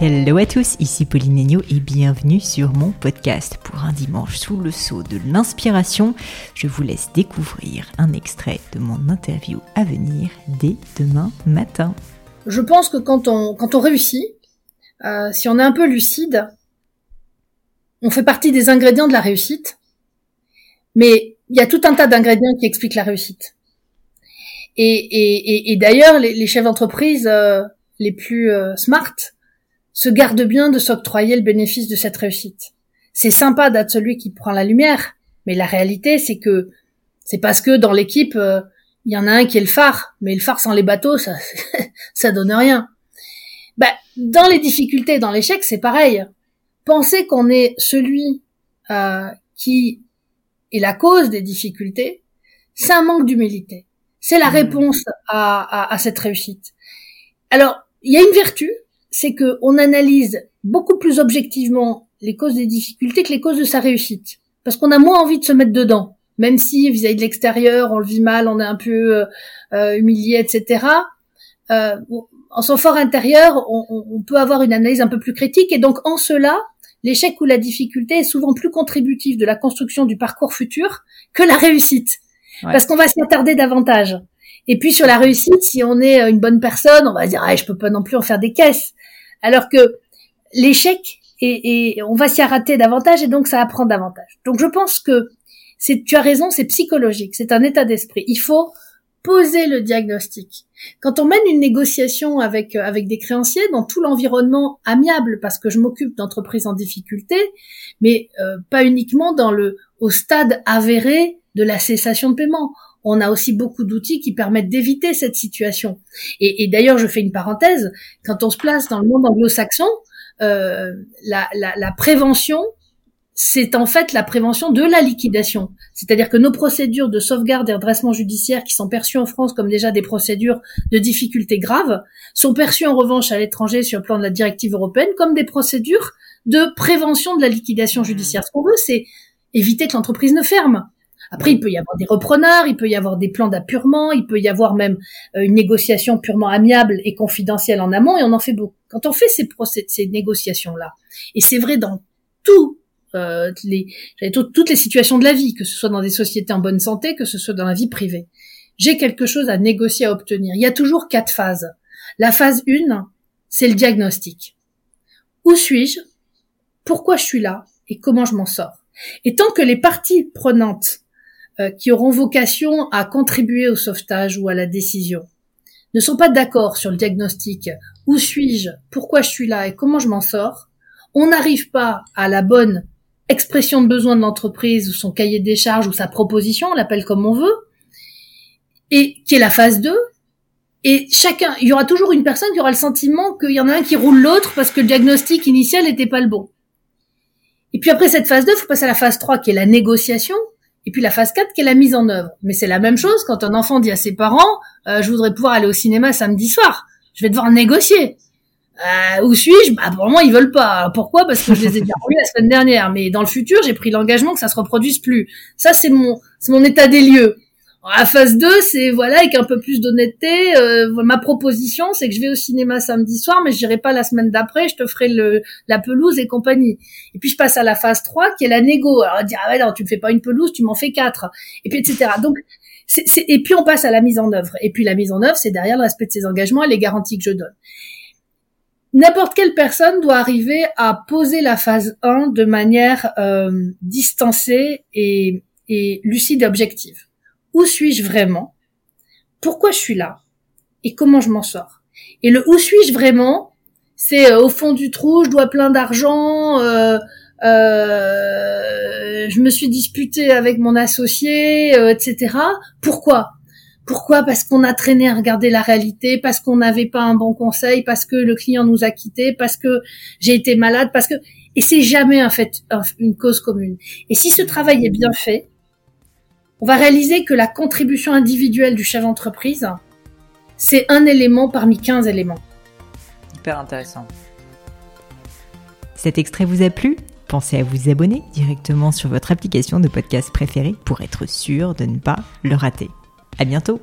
Hello à tous, ici Pauline Agneau et bienvenue sur mon podcast. Pour un dimanche sous le sceau de l'inspiration, je vous laisse découvrir un extrait de mon interview à venir dès demain matin. Je pense que quand on, quand on réussit, euh, si on est un peu lucide, on fait partie des ingrédients de la réussite, mais il y a tout un tas d'ingrédients qui expliquent la réussite. Et, et, et, d'ailleurs, les, chefs d'entreprise euh, les plus euh, smart, se garde bien de s'octroyer le bénéfice de cette réussite. C'est sympa d'être celui qui prend la lumière, mais la réalité, c'est que c'est parce que dans l'équipe, euh, il y en a un qui est le phare, mais le phare sans les bateaux, ça, ça donne rien. Ben, dans les difficultés, dans l'échec, c'est pareil. Penser qu'on est celui euh, qui est la cause des difficultés, c'est un manque d'humilité. C'est la mmh. réponse à, à cette réussite. Alors, il y a une vertu, c'est que on analyse beaucoup plus objectivement les causes des difficultés que les causes de sa réussite, parce qu'on a moins envie de se mettre dedans, même si vis-à-vis de l'extérieur on le vit mal, on est un peu euh, euh, humilié, etc. Euh, en son fort intérieur, on, on, peut avoir une analyse un peu plus critique, et donc en cela, l'échec ou la difficulté est souvent plus contributif de la construction du parcours futur que la réussite, parce qu'on va s'y attarder davantage. Et puis sur la réussite, si on est une bonne personne, on va dire ah, je peux pas non plus en faire des caisses. Alors que l'échec, et, on va s'y rater davantage et donc ça apprend davantage. Donc je pense que c'est, tu as raison, c'est psychologique, c'est un état d'esprit. Il faut poser le diagnostic. Quand on mène une négociation avec avec des créanciers dans tout l'environnement amiable, parce que je m'occupe d'entreprises en difficulté, mais euh, pas uniquement dans le au stade avéré de la cessation de paiement on a aussi beaucoup d'outils qui permettent d'éviter cette situation. Et, d'ailleurs, je fais une parenthèse, quand on se place dans le monde anglo-saxon, euh, la, prévention, c'est en fait la prévention de la liquidation. C'est-à-dire que nos procédures de sauvegarde et redressement judiciaire, qui sont perçues en France comme déjà des procédures de difficultés graves, sont perçues en revanche à l'étranger sur le plan de la directive européenne comme des procédures de prévention de la liquidation judiciaire. Ce qu'on veut, c'est éviter que l'entreprise ne ferme. Après, il peut y avoir des repreneurs, il peut y avoir des plans d'appurement, il peut y avoir même euh, une négociation purement amiable et confidentielle en amont, et on en fait beaucoup. Quand on fait ces, ces négociations-là, et c'est vrai dans tout, euh, les, toutes les situations de la vie, que ce soit dans des sociétés en bonne santé, que ce soit dans la vie privée, j'ai quelque chose à négocier, à obtenir. Il y a toujours quatre phases. La phase 1, c'est le diagnostic. Où suis-je? Pourquoi je suis là? Et comment je m'en sors? Et tant que les parties prenantes qui auront vocation à contribuer au sauvetage ou à la décision. Ne sont pas d'accord sur le diagnostic où suis-je, pourquoi je suis là et comment je m'en sors, on n'arrive pas à la bonne expression de besoin de l'entreprise ou son cahier des charges ou sa proposition, on l'appelle comme on veut, et qui est la phase 2, et chacun, il y aura toujours une personne qui aura le sentiment qu'il y en a un qui roule l'autre parce que le diagnostic initial n'était pas le bon. Et puis après cette phase 2, il faut passer à la phase 3 qui est la négociation, et puis la phase 4 qui est la mise en œuvre. Mais c'est la même chose quand un enfant dit à ses parents euh, je voudrais pouvoir aller au cinéma samedi soir. Je vais devoir négocier. Euh, où suis-je? Bah pour moi ils veulent pas. Pourquoi? Parce que je les ai déjà la semaine dernière. Mais dans le futur j'ai pris l'engagement que ça se reproduise plus. Ça c'est mon c'est mon état des lieux. La phase 2, c'est voilà avec un peu plus d'honnêteté. Euh, ma proposition, c'est que je vais au cinéma samedi soir, mais je n'irai pas la semaine d'après. Je te ferai le, la pelouse et compagnie. Et puis je passe à la phase 3, qui est la négo. Alors dire ah ouais non, tu me fais pas une pelouse, tu m'en fais quatre. Et puis etc. Donc et puis on passe à la mise en œuvre. Et puis la mise en œuvre, c'est derrière le respect de ses engagements et les garanties que je donne. N'importe quelle personne doit arriver à poser la phase 1 de manière euh, distancée et, et lucide et objective où suis-je vraiment, pourquoi je suis là? Et comment je m'en sors? Et le où suis-je vraiment, c'est euh, au fond du trou, je dois plein d'argent, euh, euh, je me suis disputé avec mon associé, etc. Pourquoi? Pourquoi? Parce qu'on a traîné à regarder la réalité, parce qu'on n'avait pas un bon conseil, parce que le client nous a quittés, parce que j'ai été malade, parce que et c'est jamais en fait une cause commune. Et si ce travail est bien fait, on va réaliser que la contribution individuelle du chef d'entreprise, c'est un élément parmi 15 éléments. Hyper intéressant. Cet extrait vous a plu? Pensez à vous abonner directement sur votre application de podcast préférée pour être sûr de ne pas le rater. À bientôt